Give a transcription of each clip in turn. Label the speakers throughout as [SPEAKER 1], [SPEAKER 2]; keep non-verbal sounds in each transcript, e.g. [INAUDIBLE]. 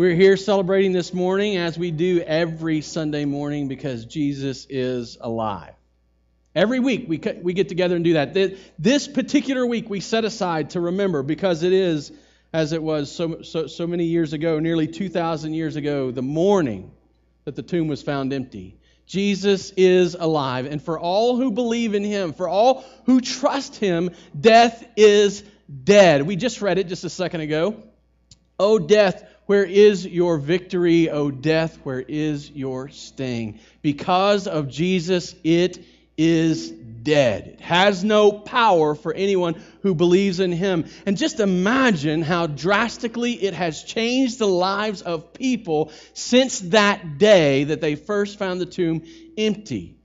[SPEAKER 1] We're here celebrating this morning as we do every Sunday morning because Jesus is alive. Every week we, we get together and do that. This particular week we set aside to remember because it is, as it was so, so, so many years ago, nearly 2,000 years ago, the morning that the tomb was found empty. Jesus is alive. And for all who believe in him, for all who trust him, death is dead. We just read it just a second ago. Oh, death, where is your victory? O death, where is your sting? Because of Jesus, it is dead. It has no power for anyone who believes in him. And just imagine how drastically it has changed the lives of people since that day that they first found the tomb empty.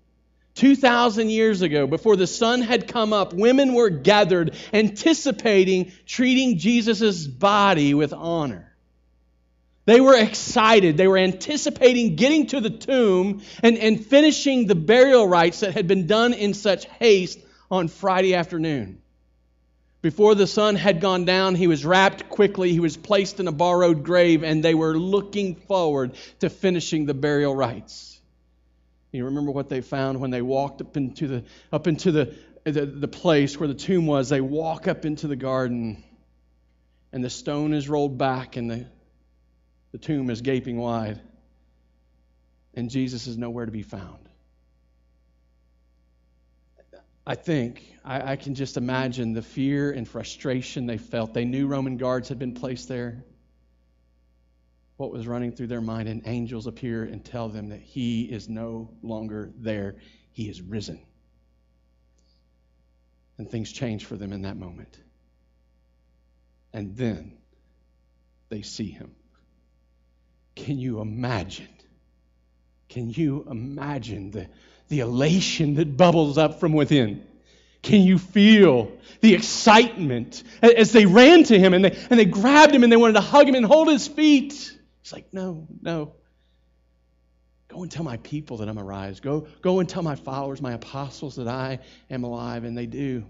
[SPEAKER 1] 2,000 years ago, before the sun had come up, women were gathered anticipating treating Jesus' body with honor. They were excited. They were anticipating getting to the tomb and, and finishing the burial rites that had been done in such haste on Friday afternoon. Before the sun had gone down, he was wrapped quickly. He was placed in a borrowed grave, and they were looking forward to finishing the burial rites. You remember what they found when they walked up into the, up into the, the, the place where the tomb was? They walk up into the garden, and the stone is rolled back, and the the tomb is gaping wide, and Jesus is nowhere to be found. I think, I, I, can just imagine the fear and frustration they felt. They knew Roman guards had been placed there. What was running through their mind, and angels appear and tell them that he is no longer there. He is risen. And things change for them in that moment. And then they see him. Can you imagine? Can you imagine the, the elation that bubbles up from within? Can you feel the excitement as they ran to him and they, and they grabbed him and they wanted to hug him and hold his feet? He's like, No, no. Go and tell my people that I'm arise. Go, go and tell my followers, my apostles, that I am alive. And they do.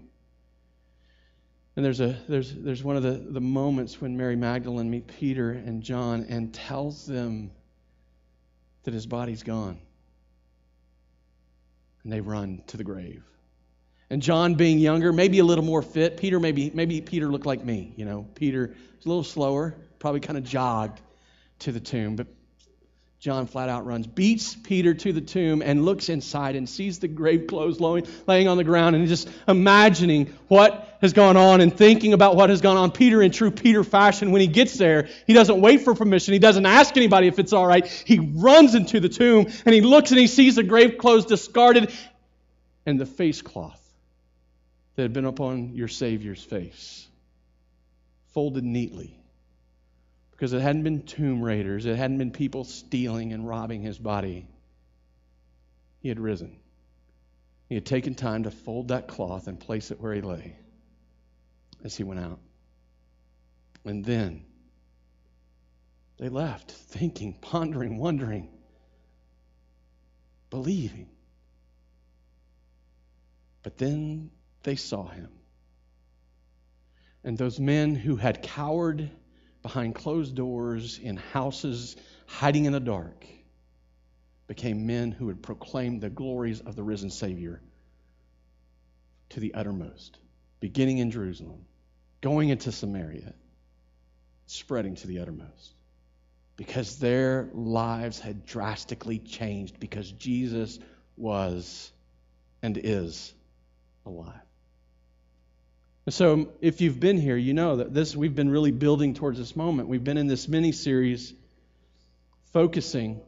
[SPEAKER 1] And there's, a, there's, there's one of the, the moments when Mary Magdalene meets Peter and John and tells them that his body's gone. And they run to the grave. And John, being younger, maybe a little more fit, Peter, maybe, maybe Peter looked like me. You know, Peter was a little slower, probably kind of jogged to the tomb. But John flat out runs, beats Peter to the tomb, and looks inside and sees the grave clothes laying on the ground and just imagining what has gone on and thinking about what has gone on. Peter, in true Peter fashion, when he gets there, he doesn't wait for permission. He doesn't ask anybody if it's all right. He runs into the tomb and he looks and he sees the grave clothes discarded and the face cloth that had been upon your Savior's face folded neatly because it hadn't been tomb raiders, it hadn't been people stealing and robbing his body. He had risen. He had taken time to fold that cloth and place it where he lay as he went out. And then they left, thinking, pondering, wondering, believing. But then they saw him. And those men who had cowered behind closed doors in houses, hiding in the dark, became men who would proclaim the glories of the risen Savior to the uttermost, beginning in Jerusalem, going into Samaria, spreading to the uttermost. Because their lives had drastically changed because Jesus was and is alive. So, um, if you've been here, you know that this we've been really building towards this moment. We've been in this mini series focusing,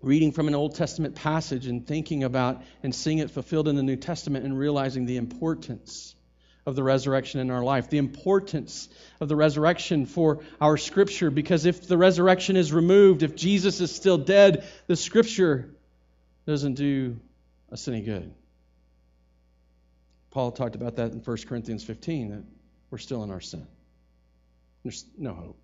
[SPEAKER 1] reading from an Old Testament passage and thinking about and seeing it fulfilled in the New Testament and realizing the importance of the resurrection in our life, the importance of the resurrection for our scripture, because if the resurrection is removed, if Jesus is still dead, the scripture doesn't do us any good. Paul talked about that in 1 Corinthians 15, that we're still in our sin. There's no hope.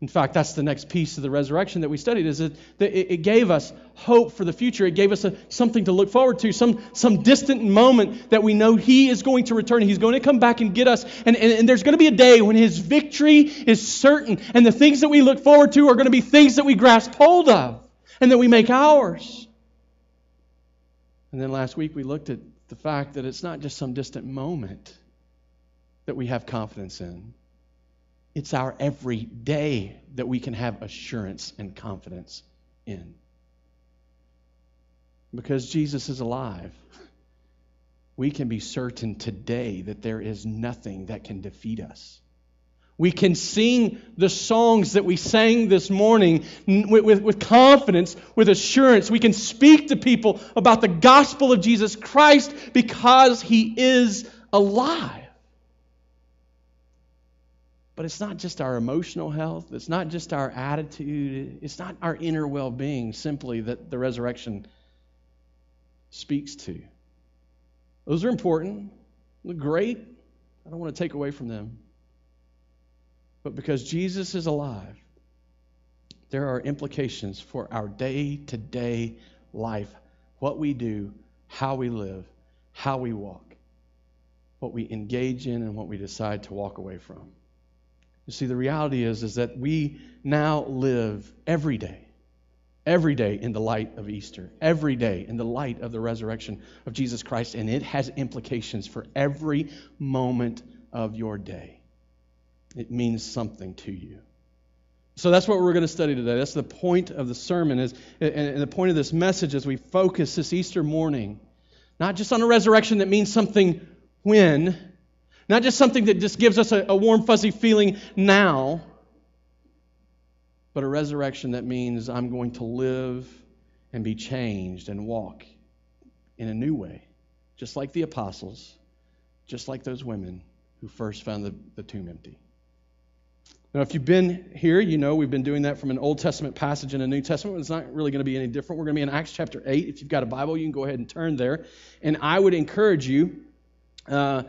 [SPEAKER 1] In fact, that's the next piece of the resurrection that we studied is that it gave us hope for the future. It gave us a, something to look forward to, some, some distant moment that we know He is going to return. He's going to come back and get us. And, and, and there's going to be a day when His victory is certain. And the things that we look forward to are going to be things that we grasp hold of and that we make ours. And then last week we looked at the fact that it's not just some distant moment that we have confidence in it's our everyday that we can have assurance and confidence in. Because Jesus is alive, we can be certain today that there is nothing that can defeat us. We can sing the songs that we sang this morning with, with, with, confidence, with assurance. We can speak to people about the gospel of Jesus Christ because he is alive. But it's not just our emotional health, it's not just our attitude, it's not our inner well being simply that the resurrection speaks to. Those are important, They're great. I don't want to take away from them. But because Jesus is alive, there are implications for our day to day life what we do, how we live, how we walk, what we engage in, and what we decide to walk away from. You see, the reality is, is that we now live every day, every day in the light of Easter, every day in the light of the resurrection of Jesus Christ, and it has implications for every moment of your day. It means something to you. So that's what we're going to study today. That's the point of the sermon is and the point of this message as we focus this Easter morning not just on a resurrection that means something when, not just something that just gives us a, a warm, fuzzy feeling now, but a resurrection that means I'm going to live and be changed and walk in a new way, just like the apostles, just like those women who first found the, the tomb empty. Now, if you've been here, you know we've been doing that from an Old Testament passage and a New Testament. It's not really going to be any different. We're going to be in Acts chapter 8. If you've got a Bible, you can go ahead and turn there. And I would encourage you. Uh,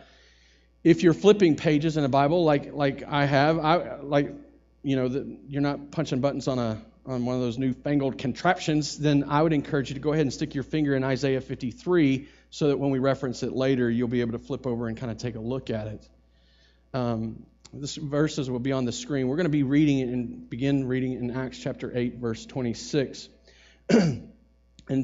[SPEAKER 1] if you're flipping pages in a Bible like like I have, I like you know the, you're not punching buttons on a on one of those newfangled contraptions, then I would encourage you to go ahead and stick your finger in Isaiah 53 so that when we reference it later, you'll be able to flip over and kind of take a look at it. Um, this verses will be on the screen. We're going to be reading it and begin reading in Acts chapter 8, verse 26. [CLEARS THROAT] and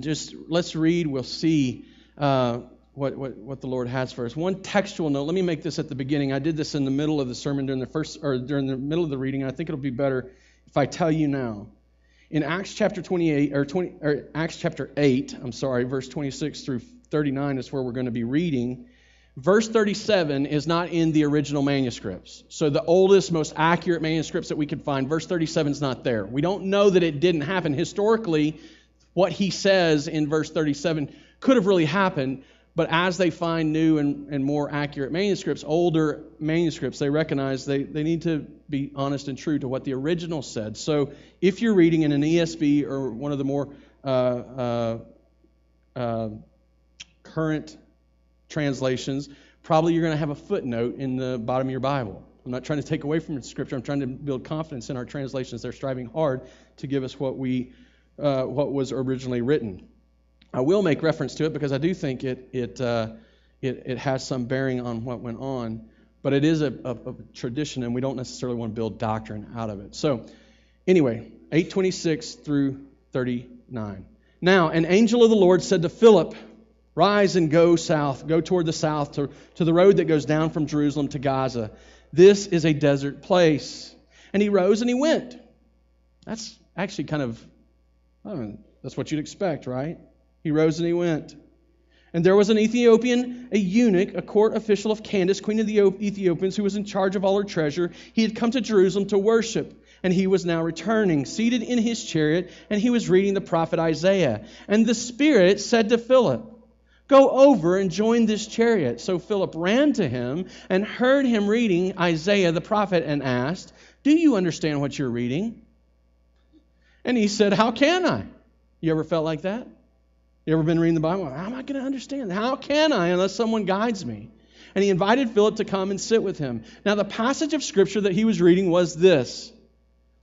[SPEAKER 1] just let's read, we'll see uh, what, what, what the Lord has for us. One textual note, let me make this at the beginning. I did this in the middle of the sermon during the first or during the middle of the reading, I think it'll be better if I tell you now. In Acts chapter 28 or 20 or Acts chapter 8, I'm sorry, verse 26 through 39 is where we're going to be reading. Verse 37 is not in the original manuscripts. So the oldest, most accurate manuscripts that we could find, verse 37 is not there. We don't know that it didn't happen. Historically, what he says in verse 37 could have really happened, but as they find new and, and more accurate manuscripts, older manuscripts, they recognize they, they need to be honest and true to what the original said. So if you're reading in an ESV or one of the more uh, uh, uh, current translations, probably you're going to have a footnote in the bottom of your Bible. I'm not trying to take away from scripture. I'm trying to build confidence in our translations. They're striving hard to give us what we uh, what was originally written. I will make reference to it because I do think it it uh, it, it, has some bearing on what went on, but it is a, a, a, tradition, and we don't necessarily want to build doctrine out of it. So, anyway, 826 through 39. Now, an angel of the Lord said to Philip, Rise and go south, go toward the south to, to the road that goes down from Jerusalem to Gaza. This is a desert place. And he rose and he went. That's actually kind of, I mean, that's what you'd expect, right? He rose and he went. And there was an Ethiopian, a eunuch, a court official of Candace, queen of the Ethiopians, who was in charge of all her treasure. He had come to Jerusalem to worship, and he was now returning, seated in his chariot, and he was reading the prophet Isaiah. And the Spirit said to Philip, Go over and join this chariot. So Philip ran to him and heard him reading Isaiah the prophet and asked, Do you understand what you're reading? And he said, How can I? You ever felt like that? You ever been reading the Bible? How am I going to understand? How can I unless someone guides me? And he invited Philip to come and sit with him. Now, the passage of scripture that he was reading was this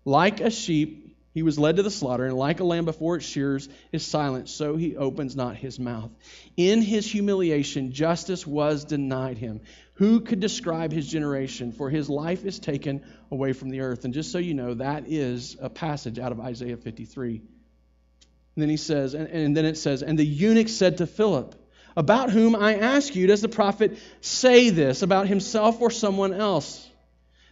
[SPEAKER 1] Like a sheep, he was led to the slaughter, and like a lamb before its shears is silent, so he opens not his mouth. In his humiliation, justice was denied him. Who could describe his generation? For his life is taken away from the earth. And just so you know, that is a passage out of Isaiah 53. And then he says, and, and then it says, and the eunuch said to Philip, About whom I ask you, does the prophet say this, about himself or someone else?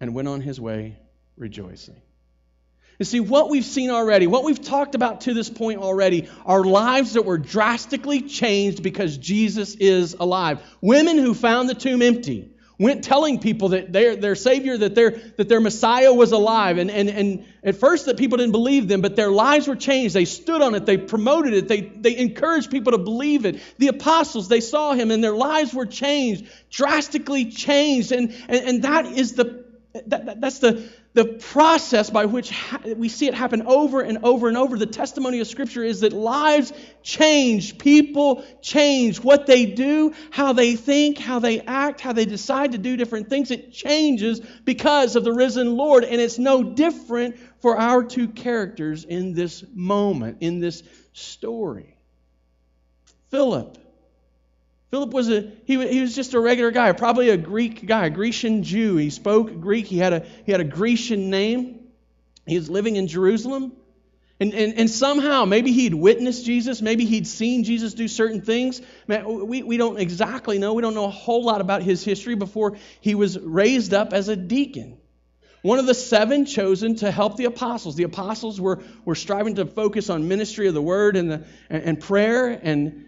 [SPEAKER 1] and went on his way rejoicing. You see, what we've seen already, what we've talked about to this point already, are lives that were drastically changed because Jesus is alive. Women who found the tomb empty went telling people that their, their Savior, that their, that their Messiah was alive. And, and, and at first that people didn't believe them, but their lives were changed. They stood on it, they promoted it, they, they encouraged people to believe it. The apostles, they saw him and their lives were changed, drastically changed. And, and, and that is the that, that, that's the, the process by which ha- we see it happen over and over and over. The testimony of Scripture is that lives change, people change, what they do, how they think, how they act, how they decide to do different things. It changes because of the risen Lord, and it's no different for our two characters in this moment, in this story. Philip Philip was a he, he was just a regular guy, probably a Greek guy, a Grecian Jew. He spoke Greek. He had a he had a Grecian name. He was living in Jerusalem. And, and, and somehow, maybe he'd witnessed Jesus, maybe he'd seen Jesus do certain things. Man, we, we don't exactly know. We don't know a whole lot about his history before he was raised up as a deacon. One of the seven chosen to help the apostles. The apostles were, were striving to focus on ministry of the word and, the, and, and prayer and,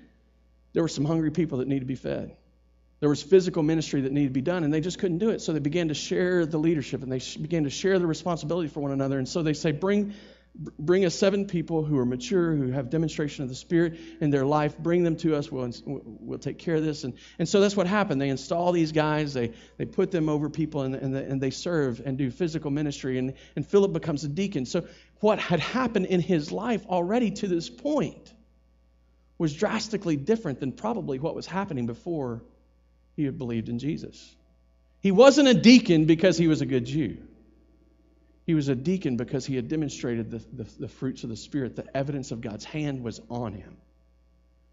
[SPEAKER 1] there were some hungry people that needed to be fed. There was physical ministry that needed to be done, and they just couldn't do it. So they began to share the leadership and they began to share the responsibility for one another. And so they say, Bring, bring us seven people who are mature, who have demonstration of the Spirit in their life. Bring them to us. We'll, we'll take care of this. And, and so that's what happened. They install these guys, they, they put them over people, and, and, the, and they serve and do physical ministry. And, and Philip becomes a deacon. So what had happened in his life already to this point was drastically different than probably what was happening before he had believed in Jesus. He wasn't a deacon because he was a good Jew. He was a deacon because he had demonstrated the, the, the, fruits of the Spirit. The evidence of God's hand was on him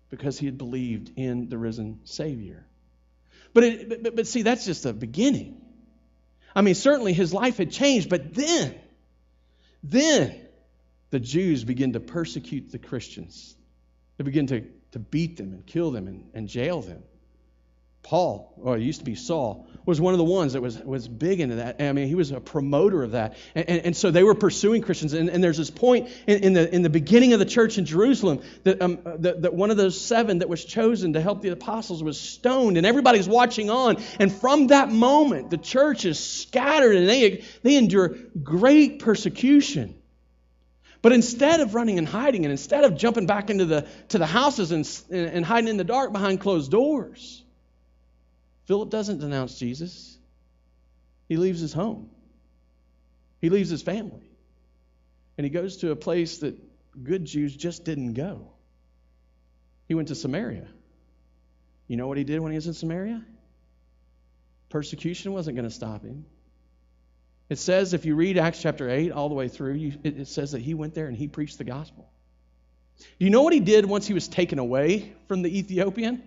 [SPEAKER 1] because he had believed in the risen Savior. But, it, but, but see, that's just the beginning. I mean, certainly his life had changed, but then, then the Jews begin to persecute the Christians. They begin to, to beat them and kill them and, and jail them. Paul, or it used to be Saul, was one of the ones that was, was big into that. I mean, he was a promoter of that. And, and, and so they were pursuing Christians. And, and there's this point in, in, the, in the beginning of the church in Jerusalem that, um, that, that one of those seven that was chosen to help the apostles was stoned, and everybody's watching on. And from that moment, the church is scattered and they, they endure great persecution. But instead of running and hiding, and instead of jumping back into the, to the houses and, and hiding in the dark behind closed doors, Philip doesn't denounce Jesus. He leaves his home, he leaves his family, and he goes to a place that good Jews just didn't go. He went to Samaria. You know what he did when he was in Samaria? Persecution wasn't going to stop him. It says, if you read Acts chapter 8 all the way through, you, it, it says that he went there and he preached the gospel. Do you know what he did once he was taken away from the Ethiopian?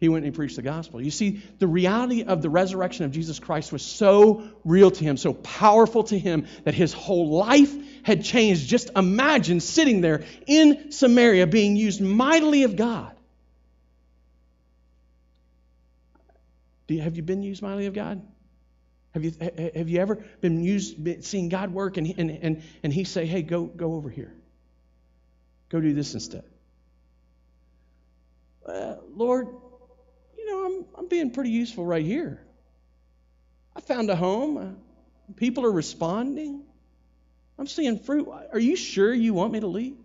[SPEAKER 1] He went and he preached the gospel. You see, the reality of the resurrection of Jesus Christ was so real to him, so powerful to him, that his whole life had changed. Just imagine sitting there in Samaria being used mightily of God. You, have you been used mightily of God? Have you, have you ever been used, seeing God work and, and, and, and He say, hey, go, go over here? Go do this instead. Uh, Lord, you know, I'm, I'm being pretty useful right here. I found a home. People are responding. I'm seeing fruit. Are you sure you want me to leave?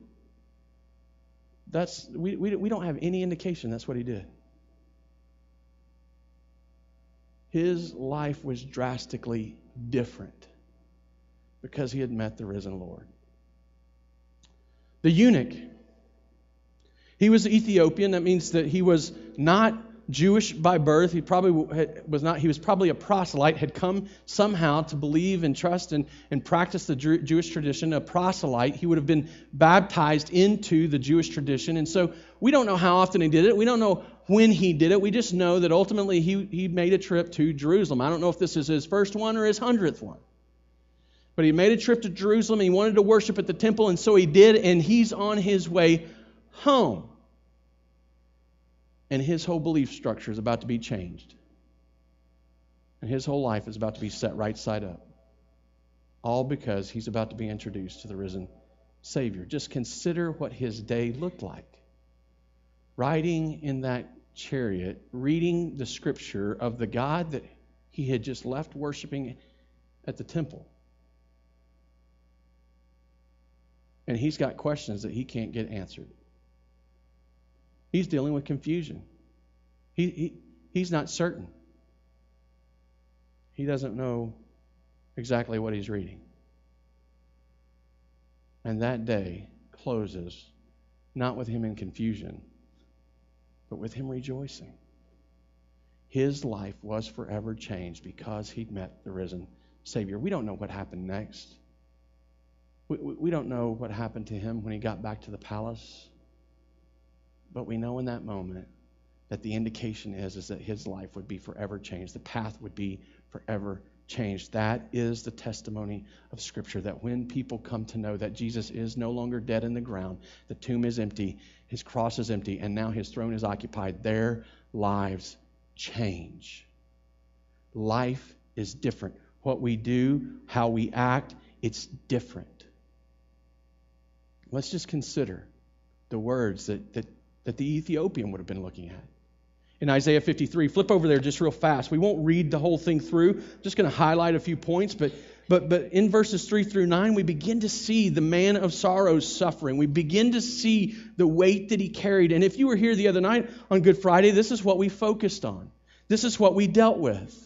[SPEAKER 1] That's, we, we, we don't have any indication that's what he did. His life was drastically different because he had met the risen Lord. The eunuch, he was Ethiopian. That means that he was not Jewish by birth. He probably was not. He was probably a proselyte. Had come somehow to believe and trust and, and practice the Jewish tradition. A proselyte. He would have been baptized into the Jewish tradition. And so we don't know how often he did it. We don't know when he did it. We just know that ultimately he he made a trip to Jerusalem. I don't know if this is his first one or his hundredth one. But he made a trip to Jerusalem. He wanted to worship at the temple, and so he did. And he's on his way home and his whole belief structure is about to be changed. And his whole life is about to be set right side up. All because he's about to be introduced to the risen Savior. Just consider what his day looked like. Riding in that chariot, reading the scripture of the God that he had just left worshiping at the temple. And he's got questions that he can't get answered. He's dealing with confusion. He, he, he's not certain. He doesn't know exactly what he's reading. And that day closes not with him in confusion, but with him rejoicing. His life was forever changed because he'd met the risen Savior. We don't know what happened next. We, we, we don't know what happened to him when he got back to the palace. But we know in that moment that the indication is, is that his life would be forever changed. The path would be forever changed. That is the testimony of Scripture that when people come to know that Jesus is no longer dead in the ground, the tomb is empty, his cross is empty, and now his throne is occupied, their lives change. Life is different. What we do, how we act, it's different. Let's just consider the words that, that that the Ethiopian would have been looking at. In Isaiah 53, flip over there just real fast. We won't read the whole thing through. I'm just going to highlight a few points, but but but in verses 3 through 9 we begin to see the man of sorrows suffering. We begin to see the weight that he carried. And if you were here the other night on Good Friday, this is what we focused on. This is what we dealt with.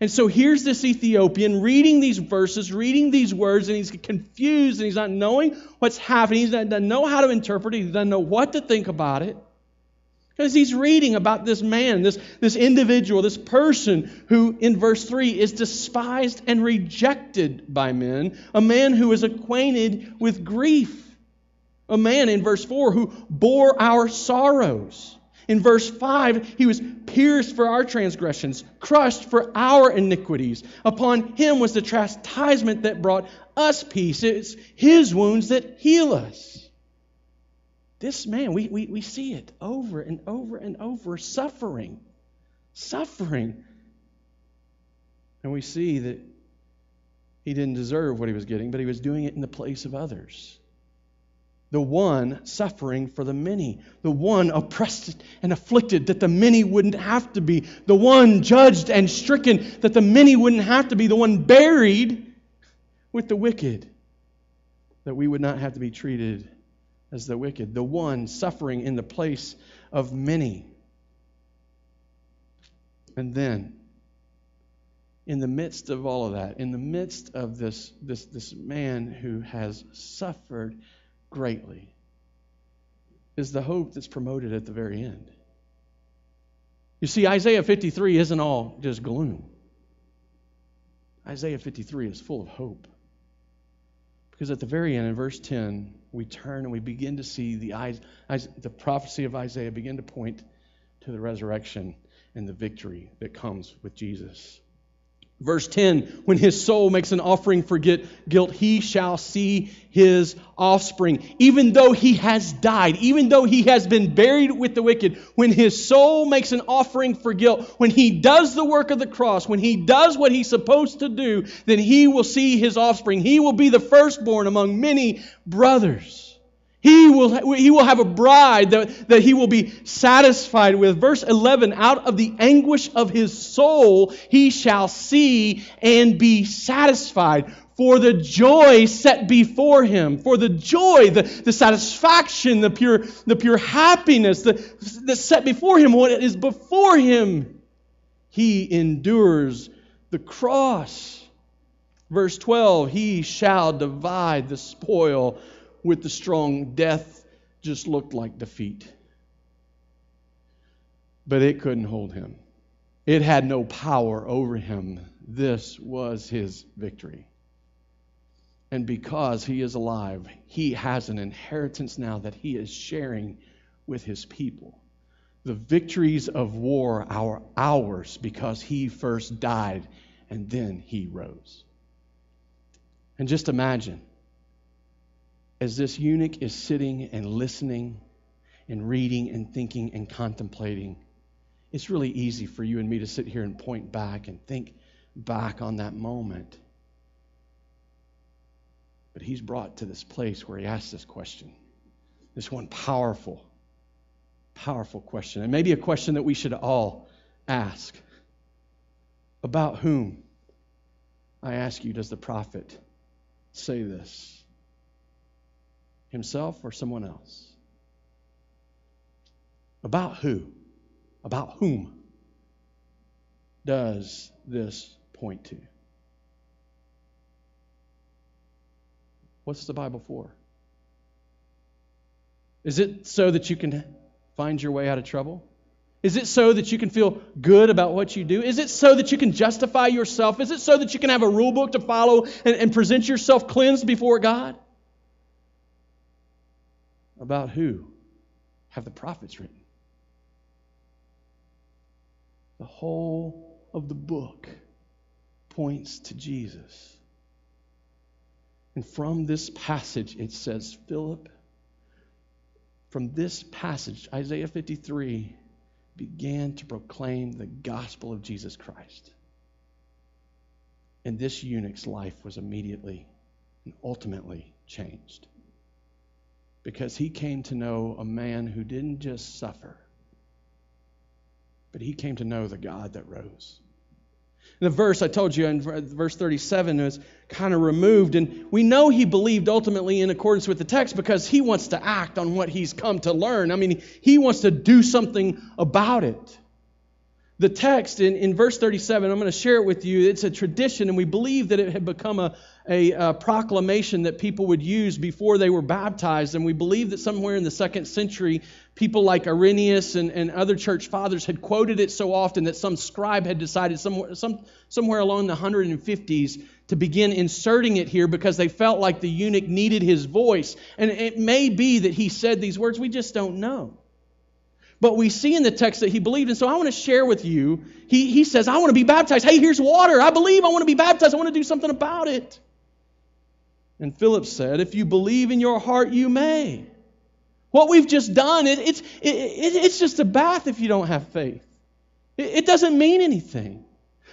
[SPEAKER 1] And so here's this Ethiopian reading these verses, reading these words, and he's confused and he's not knowing what's happening. He doesn't know how to interpret it. He doesn't know what to think about it. Because he's reading about this man, this, this individual, this person who, in verse 3, is despised and rejected by men, a man who is acquainted with grief, a man, in verse 4, who bore our sorrows. In verse 5, he was pierced for our transgressions, crushed for our iniquities. Upon him was the chastisement that brought us peace. It's his wounds that heal us. This man, we, we, we see it over and over and over suffering. Suffering. And we see that he didn't deserve what he was getting, but he was doing it in the place of others the one suffering for the many, the one oppressed and afflicted that the many wouldn't have to be, the one judged and stricken that the many wouldn't have to be, the one buried with the wicked that we would not have to be treated as the wicked, the one suffering in the place of many. And then, in the midst of all of that, in the midst of this, this, this man who has suffered greatly is the hope that's promoted at the very end. You see, Isaiah 53 isn't all just gloom. Isaiah 53 is full of hope. Because at the very end, in verse 10, we turn and we begin to see the, eyes, the prophecy of Isaiah begin to point to the resurrection and the victory that comes with Jesus. Verse 10 When his soul makes an offering for guilt, he shall see his offspring. Even though he has died, even though he has been buried with the wicked, when his soul makes an offering for guilt, when he does the work of the cross, when he does what he's supposed to do, then he will see his offspring. He will be the firstborn among many brothers. He will, he will have a bride that, that he will be satisfied with. Verse 11 Out of the anguish of his soul he shall see and be satisfied. for the joy set before him, for the joy, the, the satisfaction, the pure, the pure happiness that set before him, what is before him, he endures the cross. Verse 12, he shall divide the spoil with the strong. Death just looked like defeat. But it couldn't hold him, it had no power over him. This was his victory. And because he is alive, he has an inheritance now that he is sharing with his people. The victories of war are ours because he first died and then he rose. And just imagine as this eunuch is sitting and listening and reading and thinking and contemplating, it's really easy for you and me to sit here and point back and think back on that moment. But he's brought to this place where he asks this question. This one powerful, powerful question. And maybe a question that we should all ask. About whom, I ask you, does the prophet say this? Himself or someone else? About who? About whom does this point to? What's the Bible for? Is it so that you can find your way out of trouble? Is it so that you can feel good about what you do? Is it so that you can justify yourself? Is it so that you can have a rule book to follow and, and present yourself cleansed before God? About who have the prophets written? The whole of the book points to Jesus. And from this passage, it says, Philip, from this passage, Isaiah 53, began to proclaim the gospel of Jesus Christ. And this eunuch's life was immediately and ultimately changed. Because he came to know a man who didn't just suffer, but he came to know the God that rose. The verse I told you in verse 37 was kind of removed, and we know he believed ultimately in accordance with the text because he wants to act on what he's come to learn. I mean, he wants to do something about it. The text in, in verse 37, I'm going to share it with you. It's a tradition, and we believe that it had become a, a, a, proclamation that people would use before they were baptized. And we believe that somewhere in the second century, people like Irenaeus and, and other church fathers had quoted it so often that some scribe had decided somewhere, some, somewhere along the 150s to begin inserting it here because they felt like the eunuch needed his voice. And it may be that he said these words, we just don't know. But we see in the text that he believed. And so I want to share with you. He, he says, I want to be baptized. Hey, here's water. I believe I want to be baptized. I want to do something about it. And Philip said, If you believe in your heart, you may. What we've just done, it, it's, it, it's just a bath if you don't have faith. It, it doesn't mean anything.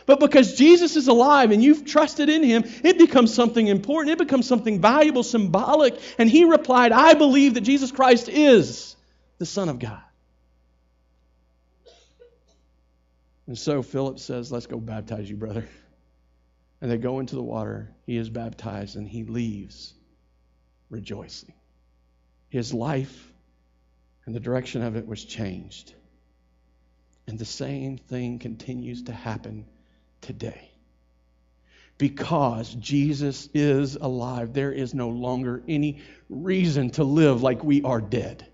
[SPEAKER 1] But because Jesus is alive and you've trusted in him, it becomes something important. It becomes something valuable, symbolic. And he replied, I believe that Jesus Christ is the Son of God. And so Philip says, Let's go baptize you, brother. And they go into the water. He is baptized and he leaves rejoicing. His life and the direction of it was changed. And the same thing continues to happen today. Because Jesus is alive, there is no longer any reason to live like we are dead.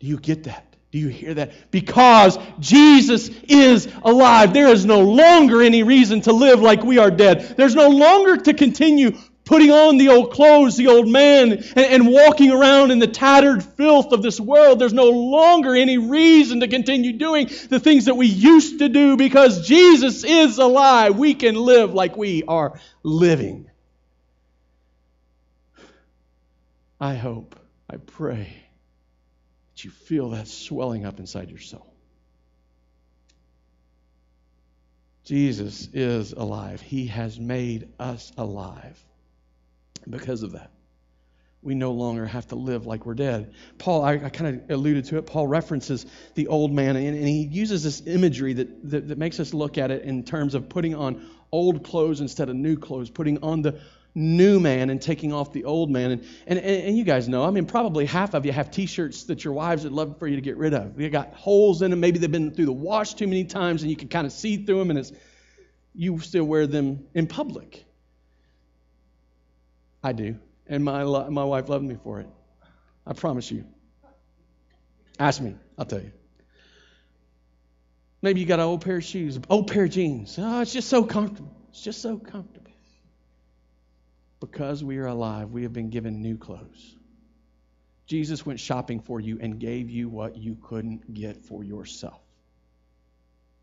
[SPEAKER 1] Do you get that? Do you hear that? Because Jesus is alive. There is no longer any reason to live like we are dead. There's no longer to continue putting on the old clothes, the old man, and, and, walking around in the tattered filth of this world. There's no longer any reason to continue doing the things that we used to do because Jesus is alive. We can live like we are living. I hope, I pray that you feel that swelling up inside your soul. Jesus is alive. He has made us alive. Because of that, we no longer have to live like we're dead. Paul, I, I kind of alluded to it. Paul references the old man, and, and he uses this imagery that, that, that makes us look at it in terms of putting on old clothes instead of new clothes, putting on the new man and taking off the old man. And, and, and you guys know, I mean, probably half of you have t shirts that your wives would love for you to get rid of. They got holes in them. Maybe they've been through the wash too many times and you can kind of see through them, and it's, you still wear them in public. I do. And my, my wife loved me for it. I promise you. Ask me, I'll tell you. Maybe you got an old pair of shoes, old pair of jeans. Oh, it's just so comfortable. It's just so comfortable. Because we are alive, we have been given new clothes. Jesus went shopping for you and gave you what you couldn't get for yourself.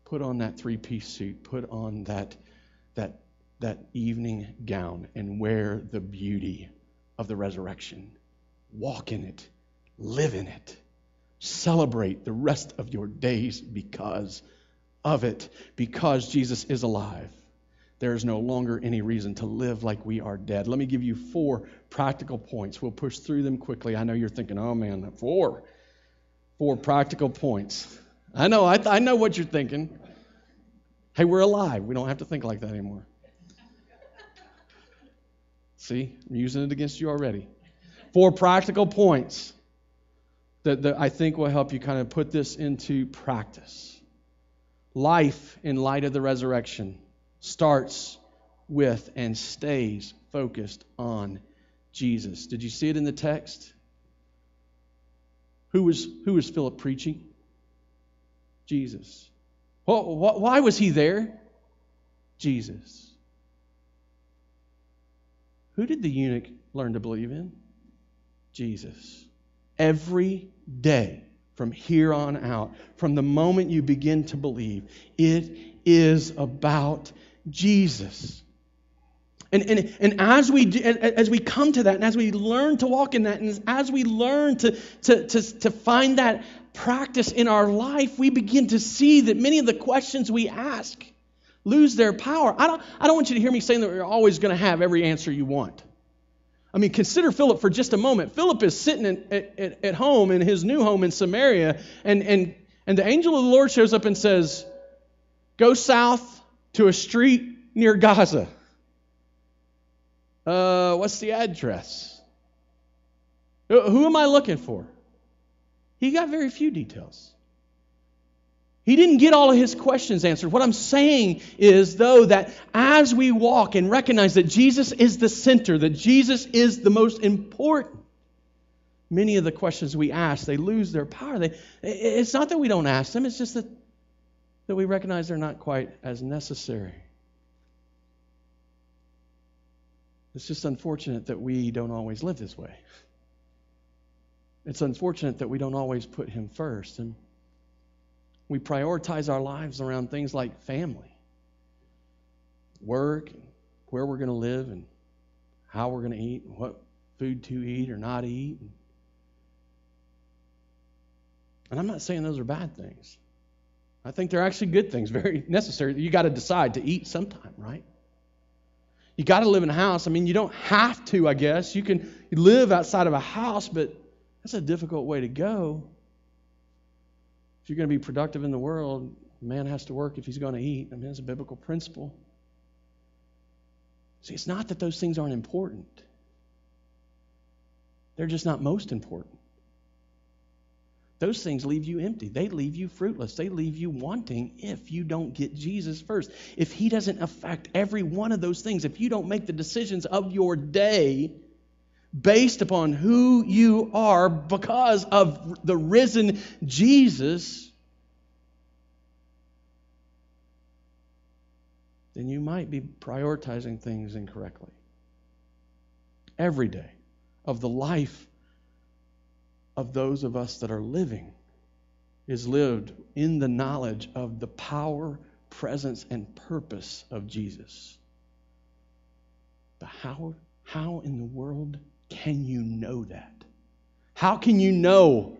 [SPEAKER 1] Put on that three piece suit, put on that, that, that evening gown, and wear the beauty of the resurrection. Walk in it, live in it, celebrate the rest of your days because of it, because Jesus is alive there is no longer any reason to live like we are dead. Let me give you four practical points. We'll push through them quickly. I know you're thinking, oh man, four. Four practical points. I know, I, th- I know what you're thinking. Hey, we're alive. We don't have to think like that anymore. See, I'm using it against you already. Four practical points that, that I think will help you kind of put this into practice. Life in light of the resurrection starts with and stays focused on Jesus. Did you see it in the text? Who was, who was Philip preaching? Jesus. Well, why was he there? Jesus. Who did the eunuch learn to believe in? Jesus. Every day from here on out, from the moment you begin to believe, it is about Jesus. And, and, and as, we, as we come to that, and as we learn to walk in that, and as we learn to, to, to, to find that practice in our life, we begin to see that many of the questions we ask lose their power. I don't, I don't want you to hear me saying that you're always going to have every answer you want. I mean, consider Philip for just a moment. Philip is sitting in, at, at home in his new home in Samaria, and, and, and the angel of the Lord shows up and says, Go south to a street near Gaza. Uh, what's the address? Who am I looking for? He got very few details. He didn't get all of his questions answered. What I'm saying is, though, that as we walk and recognize that Jesus is the center, that Jesus is the most important, many of the questions we ask, they lose their power. They, it's not that we don't ask them, it's just that that we recognize they're not quite as necessary. It's just unfortunate that we don't always live this way. It's unfortunate that we don't always put Him first. And we prioritize our lives around things like family, work, where we're going to live, and how we're going to eat, and what food to eat or not eat. And I'm not saying those are bad things. I think they're actually good things, very necessary. You got to decide to eat sometime, right? You got to live in a house. I mean, you don't have to, I guess. You can live outside of a house, but that's a difficult way to go. If you're going to be productive in the world, man has to work if he's going to eat. I mean, it's a biblical principle. See, it's not that those things aren't important, they're just not most important those things leave you empty. They leave you fruitless. They leave you wanting if you don't get Jesus first. If He doesn't affect every one of those things, if you don't make the decisions of your day based upon who you are because of the risen Jesus, then you might be prioritizing things incorrectly. Every day of the life of those of us that are living is lived in the knowledge of the power, presence, and purpose of Jesus. But how, how in the world can you know that? How can you know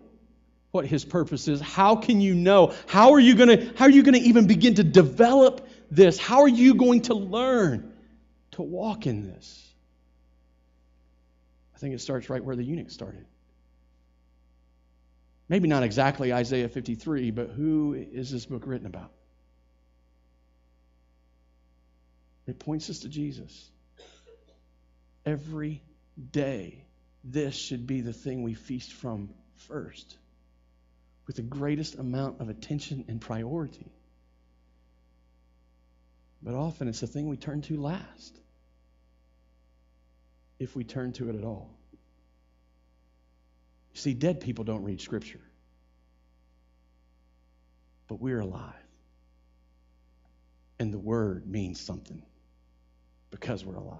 [SPEAKER 1] what his purpose is? How can you know? How are you going to how are you going to even begin to develop this? How are you going to learn to walk in this? I think it starts right where the eunuch started. Maybe not exactly Isaiah 53, but who is this book written about? It points us to Jesus. Every day, this should be the thing we feast from first, with the greatest amount of attention and priority. But often it's the thing we turn to last, if we turn to it at all. See, dead people don't read Scripture, but we're alive. And the Word means something because we're alive.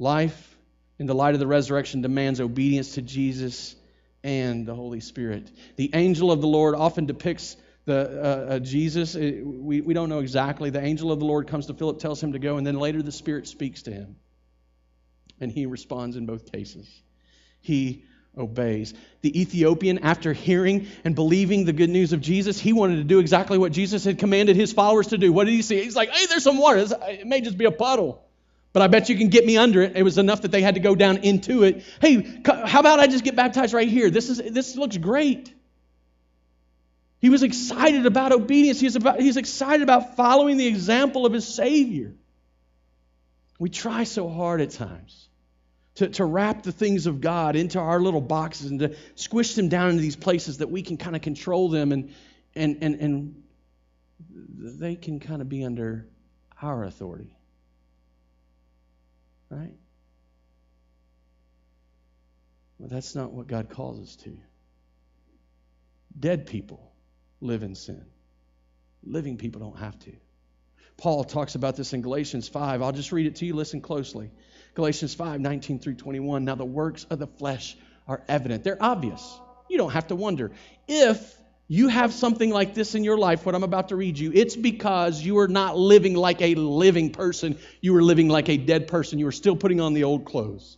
[SPEAKER 1] Life in the light of the resurrection demands obedience to Jesus and the Holy Spirit. The angel of the Lord often depicts the uh, uh, Jesus. It, we, we don't know exactly. The angel of the Lord comes to Philip, tells him to go, and then later the Spirit speaks to him. And he responds in both cases. He obeys. The Ethiopian, after hearing and believing the good news of Jesus, he wanted to do exactly what Jesus had commanded his followers to do. What did he see? He's like, hey, there's some water. It may just be a puddle, but I bet you can get me under it. It was enough that they had to go down into it. Hey, how about I just get baptized right here? This, is, this looks great. He was excited about obedience. He's, about, he's excited about following the example of his Savior. We try so hard at times to, to wrap the things of God into our little boxes and to squish them down into these places that we can kind of control them and, and, and, and they can kind of be under our authority. Right? Well, that's not what God calls us to. Dead people live in sin. Living people don't have to. Paul talks about this in Galatians 5. I'll just read it to you. Listen closely. Galatians 5 19 through 21. Now, the works of the flesh are evident, they're obvious. You don't have to wonder. If you have something like this in your life, what I'm about to read you, it's because you are not living like a living person. You are living like a dead person. You are still putting on the old clothes.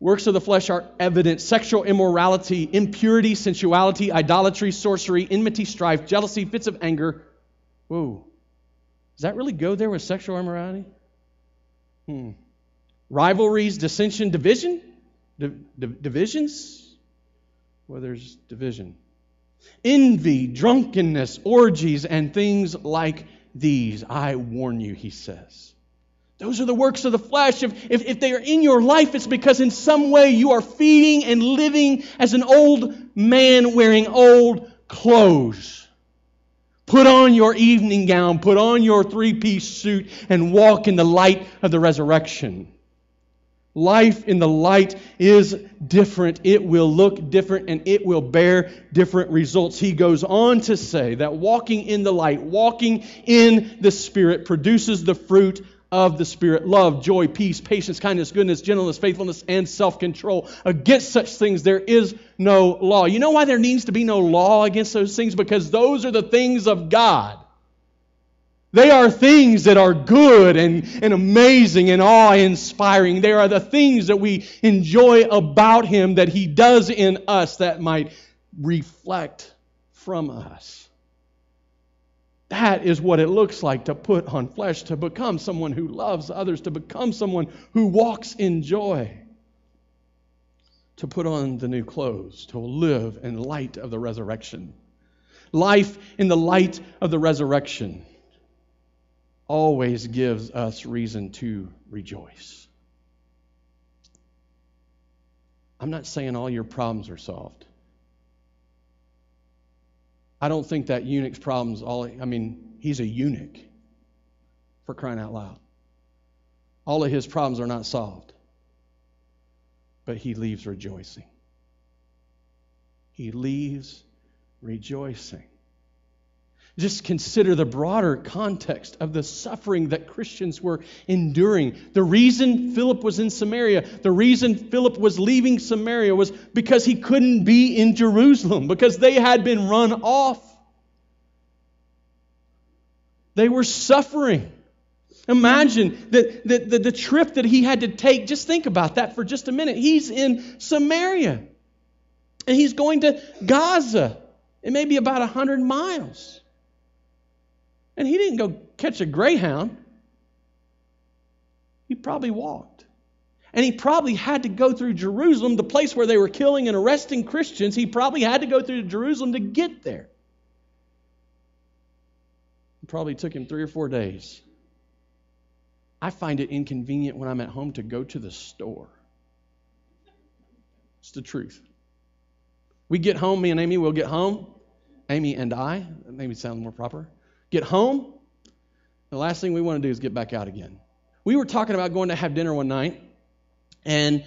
[SPEAKER 1] Works of the flesh are evident sexual immorality, impurity, sensuality, idolatry, sorcery, enmity, strife, jealousy, fits of anger. Whoa. Does that really go there with sexual immorality? Hmm rivalries, dissension, division, divisions. Well, there's division. Envy, drunkenness, orgies, and things like these. I warn you, he says. Those are the works of the flesh. If, if, if, they are in your life, it's because in some way you are feeding and living as an old man wearing old clothes. Put on your evening gown, put on your three piece suit, and walk in the light of the resurrection. Life in the light is different. It will look different and it will bear different results. He goes on to say that walking in the light, walking in the Spirit, produces the fruit of the Spirit love, joy, peace, patience, kindness, goodness, gentleness, faithfulness, and self control. Against such things, there is no law. You know why there needs to be no law against those things? Because those are the things of God. They are things that are good and, and amazing and awe inspiring. They are the things that we enjoy about Him that He does in us that might reflect from us. That is what it looks like to put on flesh, to become someone who loves others, to become someone who walks in joy, to put on the new clothes, to live in light of the resurrection. Life in the light of the resurrection always gives us reason to rejoice. I'm not saying all your problems are solved. I don't think that eunuch's problems all I mean, he's a eunuch for crying out loud. All of his problems are not solved. But he leaves rejoicing. He leaves rejoicing. Just consider the broader context of the suffering that Christians were enduring. The reason Philip was in Samaria, the reason Philip was leaving Samaria was because he couldn't be in Jerusalem, because they had been run off. They were suffering. Imagine that the, the, the trip that he had to take. Just think about that for just a minute. He's in Samaria and he's going to Gaza. It may be about 100 miles. And he didn't go catch a greyhound. He probably walked. And he probably had to go through Jerusalem, the place where they were killing and arresting Christians. He probably had to go through Jerusalem to get there. It probably took him three or four days. I find it inconvenient when I'm at home to go to the store. It's the truth. We get home, me and Amy will get home. Amy and I, maybe sound more proper. Get home. The last thing we want to do is get back out again. We were talking about going to have dinner one night, and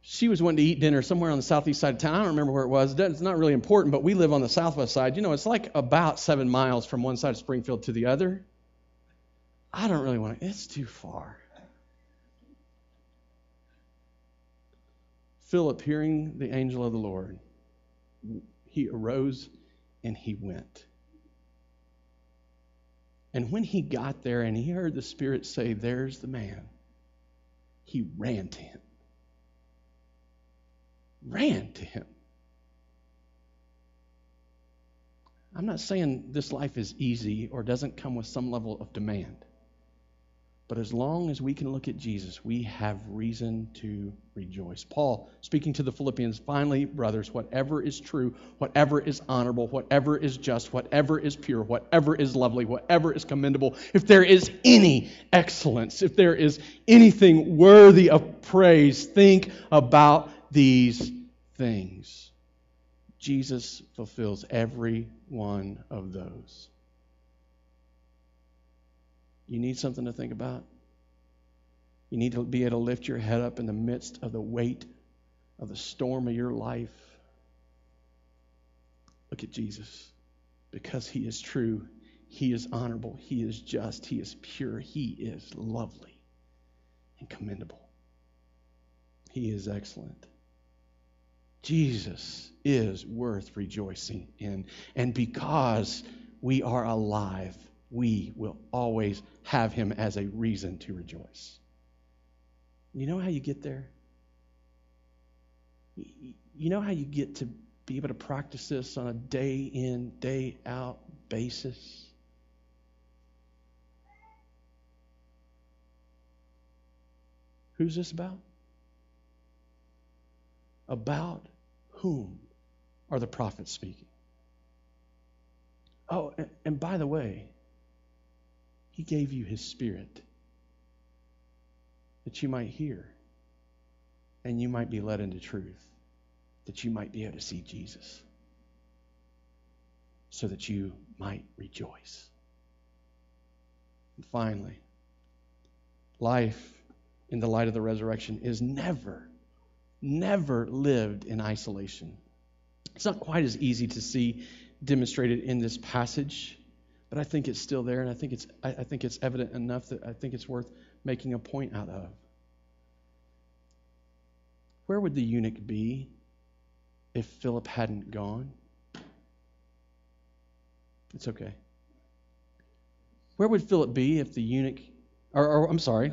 [SPEAKER 1] she was wanting to eat dinner somewhere on the southeast side of town. I don't remember where it was. It's not really important, but we live on the southwest side. You know, it's like about seven miles from one side of Springfield to the other. I don't really want to, it's too far. Philip, hearing the angel of the Lord, he arose and he went. And when he got there and he heard the Spirit say, There's the man, he ran to him. Ran to him. I'm not saying this life is easy or doesn't come with some level of demand. But as long as we can look at Jesus, we have reason to rejoice. Paul, speaking to the Philippians, finally, brothers, whatever is true, whatever is honorable, whatever is just, whatever is pure, whatever is lovely, whatever is commendable, if there is any excellence, if there is anything worthy of praise, think about these things. Jesus fulfills every one of those. You need something to think about. You need to be able to lift your head up in the midst of the weight of the storm of your life. Look at Jesus because he is true, he is honorable, he is just, he is pure, he is lovely and commendable. He is excellent. Jesus is worth rejoicing in. And because we are alive, we will always have him as a reason to rejoice. You know how you get there? You know how you get to be able to practice this on a day in, day out basis? Who's this about? About whom are the prophets speaking? Oh, and, by the way, he gave you His Spirit that you might hear and you might be led into truth, that you might be able to see Jesus, so that you might rejoice. And finally, life in the light of the resurrection is never, never lived in isolation. It's not quite as easy to see demonstrated in this passage but I think it's still there, and I think it's I, I think it's evident enough that I think it's worth making a point out of. Where would the eunuch be if Philip hadn't gone? It's okay. Where would Philip be if the eunuch, or, or, I'm sorry,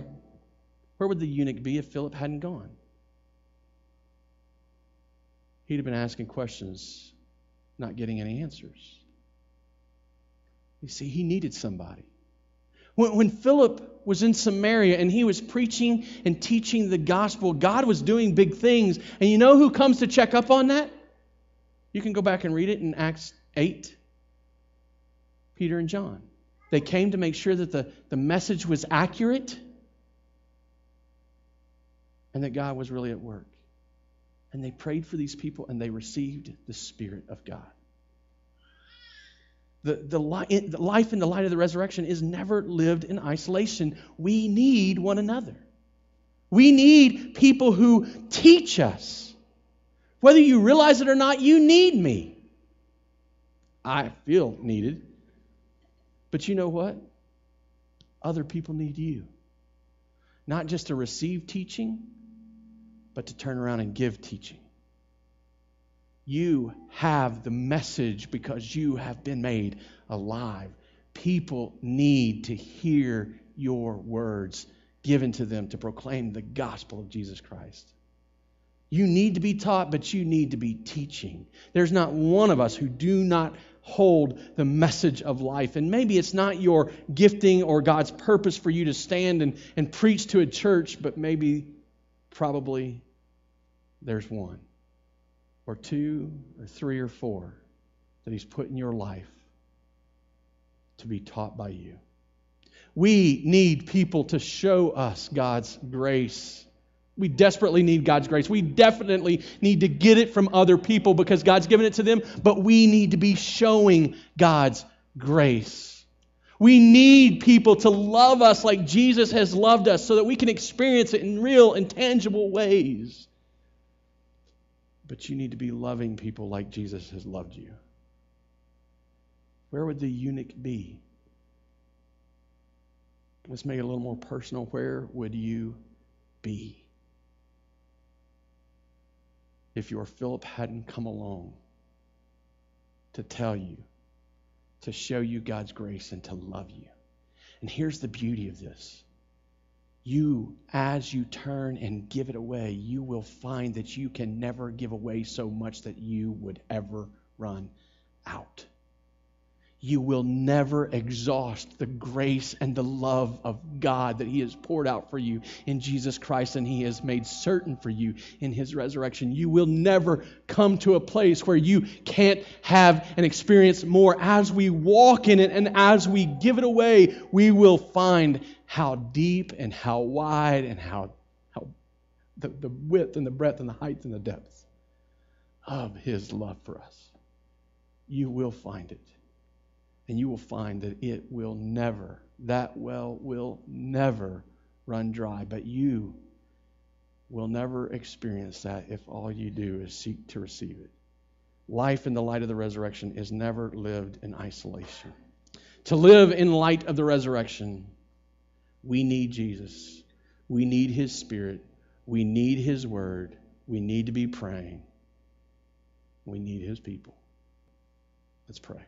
[SPEAKER 1] where would the eunuch be if Philip hadn't gone? He'd have been asking questions, not getting any answers. You see, he needed somebody. When, when Philip was in Samaria and he was preaching and teaching the gospel, God was doing big things. And you know who comes to check up on that? You can go back and read it in Acts 8. Peter and John. They came to make sure that the, the message was accurate and that God was really at work. And they prayed for these people and they received the Spirit of God. The, the, li- the life in the light of the resurrection is never lived in isolation. We need one another. We need people who teach us. Whether you realize it or not, you need me. I feel needed. But you know what? Other people need you. Not just to receive teaching, but to turn around and give teaching. You have the message because you have been made alive. People need to hear your words given to them to proclaim the gospel of Jesus Christ. You need to be taught, but you need to be teaching. There's not one of us who do not hold the message of life. And maybe it's not your gifting or God's purpose for you to stand and, and preach to a church, but maybe, probably, there's one or two or three or four that He's put in your life to be taught by you. We need people to show us God's grace. We desperately need God's grace. We definitely need to get it from other people because God's given it to them, but we need to be showing God's grace. We need people to love us like Jesus has loved us so that we can experience it in real and tangible ways. But you need to be loving people like Jesus has loved you. Where would the eunuch be? Let's make it a little more personal. Where would you be if your Philip hadn't come along to tell you, to show you God's grace, and to love you? And here's the beauty of this. You, as you turn and give it away, you will find that you can never give away so much that you would ever run out you will never exhaust the grace and the love of God that He has poured out for you in Jesus Christ and He has made certain for you in His resurrection. You will never come to a place where you can't have and experience more. As we walk in it and as we give it away, we will find how deep and how wide and how, how the, the width and the breadth and the height and the depth of His love for us. You will find it and you will find that it will never, that well will never run dry. But you will never experience that if all you do is seek to receive it. Life in the light of the resurrection is never lived in isolation. To live in light of the resurrection, we need Jesus. We need His Spirit. We need His Word. We need to be praying. We need His people. Let's pray.